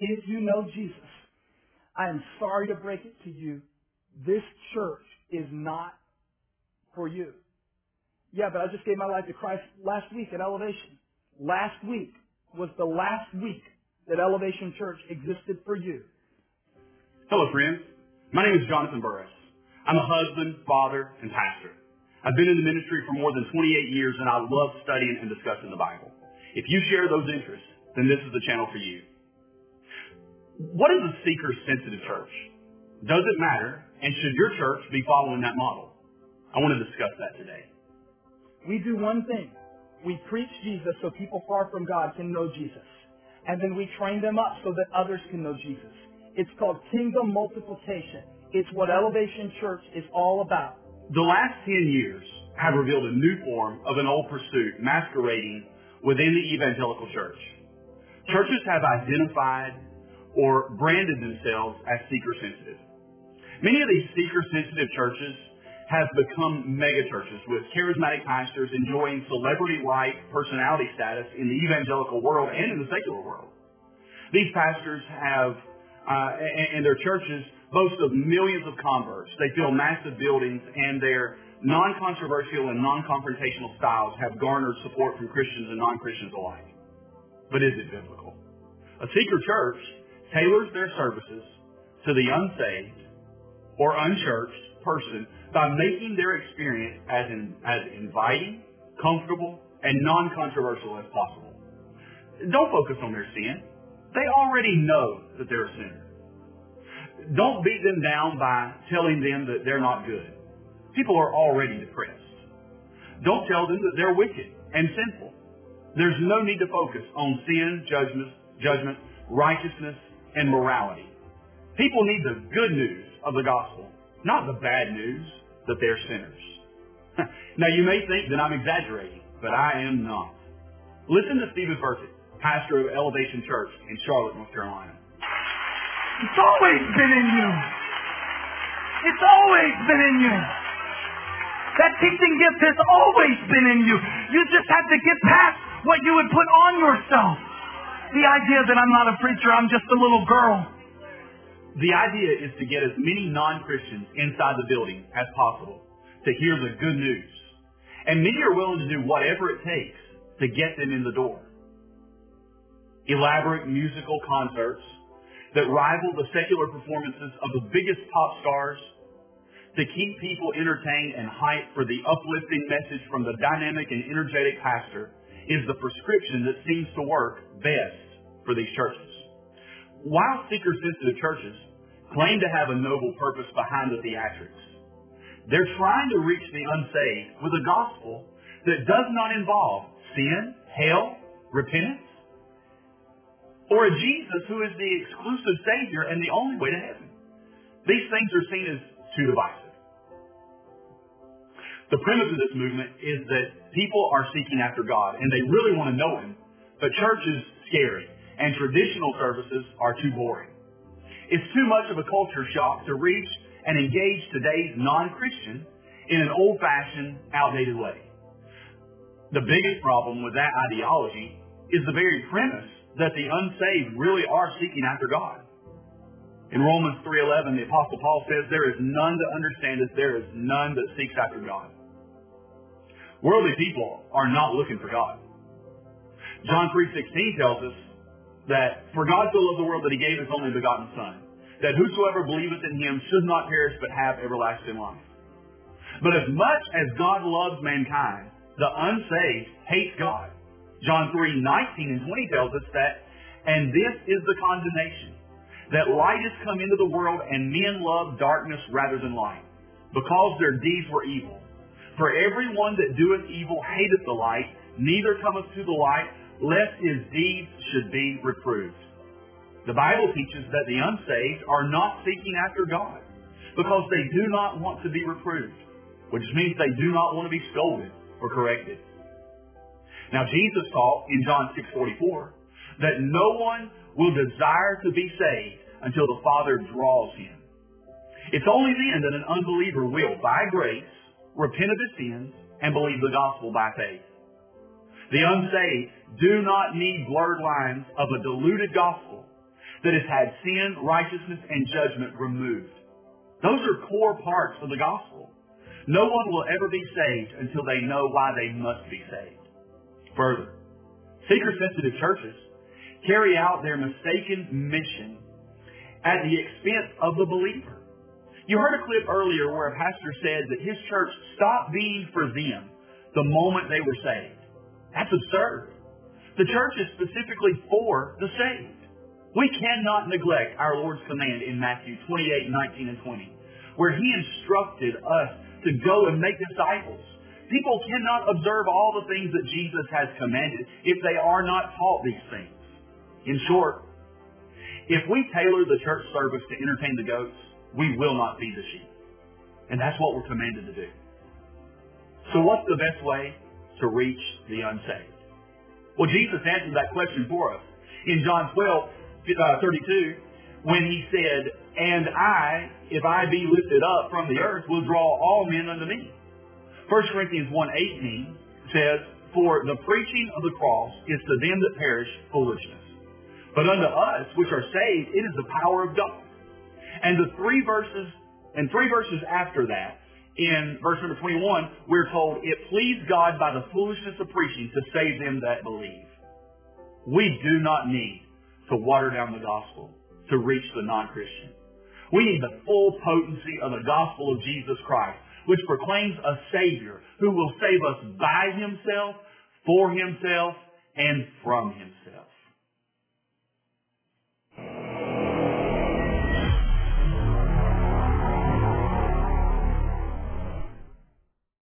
if you know Jesus, I am sorry to break it to you. This church is not for you. Yeah, but I just gave my life to Christ last week at Elevation. Last week was the last week that Elevation Church existed for you. Hello, friends. My name is Jonathan Burris. I'm a husband, father, and pastor. I've been in the ministry for more than 28 years, and I love studying and discussing the Bible. If you share those interests, then this is the channel for you. What is a seeker-sensitive church? Does it matter? And should your church be following that model? I want to discuss that today. We do one thing. We preach Jesus so people far from God can know Jesus. And then we train them up so that others can know Jesus. It's called kingdom multiplication. It's what Elevation Church is all about. The last 10 years have revealed a new form of an old pursuit masquerading within the evangelical church. Churches have identified or branded themselves as seeker sensitive. Many of these seeker sensitive churches have become mega churches with charismatic pastors enjoying celebrity like personality status in the evangelical world and in the secular world. These pastors have uh, and, and their churches boast of millions of converts. They fill massive buildings, and their non-controversial and non-confrontational styles have garnered support from Christians and non-Christians alike. But is it biblical? A seeker church tailors their services to the unsaved or unchurched person by making their experience as, in, as inviting, comfortable, and non-controversial as possible. Don't focus on their sin. They already know that they're a sinner. Don't beat them down by telling them that they're not good. People are already depressed. Don't tell them that they're wicked and sinful. There's no need to focus on sin, judgment, judgment, righteousness, and morality. People need the good news of the gospel, not the bad news that they're sinners. now you may think that I'm exaggerating, but I am not. Listen to Steven Furtick pastor of Elevation Church in Charlotte, North Carolina. It's always been in you. It's always been in you. That teaching gift has always been in you. You just have to get past what you would put on yourself. The idea that I'm not a preacher, I'm just a little girl. The idea is to get as many non-Christians inside the building as possible to hear the good news. And many are willing to do whatever it takes to get them in the door elaborate musical concerts that rival the secular performances of the biggest pop stars to keep people entertained and hyped for the uplifting message from the dynamic and energetic pastor is the prescription that seems to work best for these churches. While seeker-sensitive churches claim to have a noble purpose behind the theatrics, they're trying to reach the unsaved with a gospel that does not involve sin, hell, repentance, or a Jesus who is the exclusive Savior and the only way to heaven. These things are seen as too divisive. The premise of this movement is that people are seeking after God and they really want to know Him, but church is scary and traditional services are too boring. It's too much of a culture shock to reach and engage today's non-Christian in an old-fashioned, outdated way. The biggest problem with that ideology is the very premise that the unsaved really are seeking after God. In Romans 3.11, the Apostle Paul says, There is none that understandeth, there is none that seeks after God. Worldly people are not looking for God. John 3.16 tells us that, For God so loved the world that he gave his only begotten Son, that whosoever believeth in him should not perish but have everlasting life. But as much as God loves mankind, the unsaved hates God. John 3, 19 and 20 tells us that, and this is the condemnation, that light has come into the world and men love darkness rather than light, because their deeds were evil. For everyone that doeth evil hateth the light, neither cometh to the light, lest his deeds should be reproved. The Bible teaches that the unsaved are not seeking after God, because they do not want to be reproved, which means they do not want to be scolded or corrected. Now Jesus taught in John 6:44 that no one will desire to be saved until the Father draws him. It's only then that an unbeliever will, by grace, repent of his sins and believe the gospel by faith. The unsaved do not need blurred lines of a diluted gospel that has had sin, righteousness, and judgment removed. Those are core parts of the gospel. No one will ever be saved until they know why they must be saved. Further, seeker-sensitive churches carry out their mistaken mission at the expense of the believer. You heard a clip earlier where a pastor said that his church stopped being for them the moment they were saved. That's absurd. The church is specifically for the saved. We cannot neglect our Lord's command in Matthew 28, 19, and 20, where He instructed us to go and make disciples. People cannot observe all the things that Jesus has commanded if they are not taught these things. In short, if we tailor the church service to entertain the goats, we will not feed the sheep. And that's what we're commanded to do. So what's the best way to reach the unsaved? Well, Jesus answered that question for us. In John 12, uh, 32, when he said, And I, if I be lifted up from the earth, will draw all men unto me. 1 Corinthians 1.18 says, For the preaching of the cross is to them that perish foolishness. But unto us, which are saved, it is the power of God. And the three verses, and three verses after that, in verse number 21, we're told, It pleased God by the foolishness of preaching to save them that believe. We do not need to water down the gospel to reach the non-Christian. We need the full potency of the gospel of Jesus Christ, which proclaims a Savior who will save us by Himself, for Himself, and from Himself.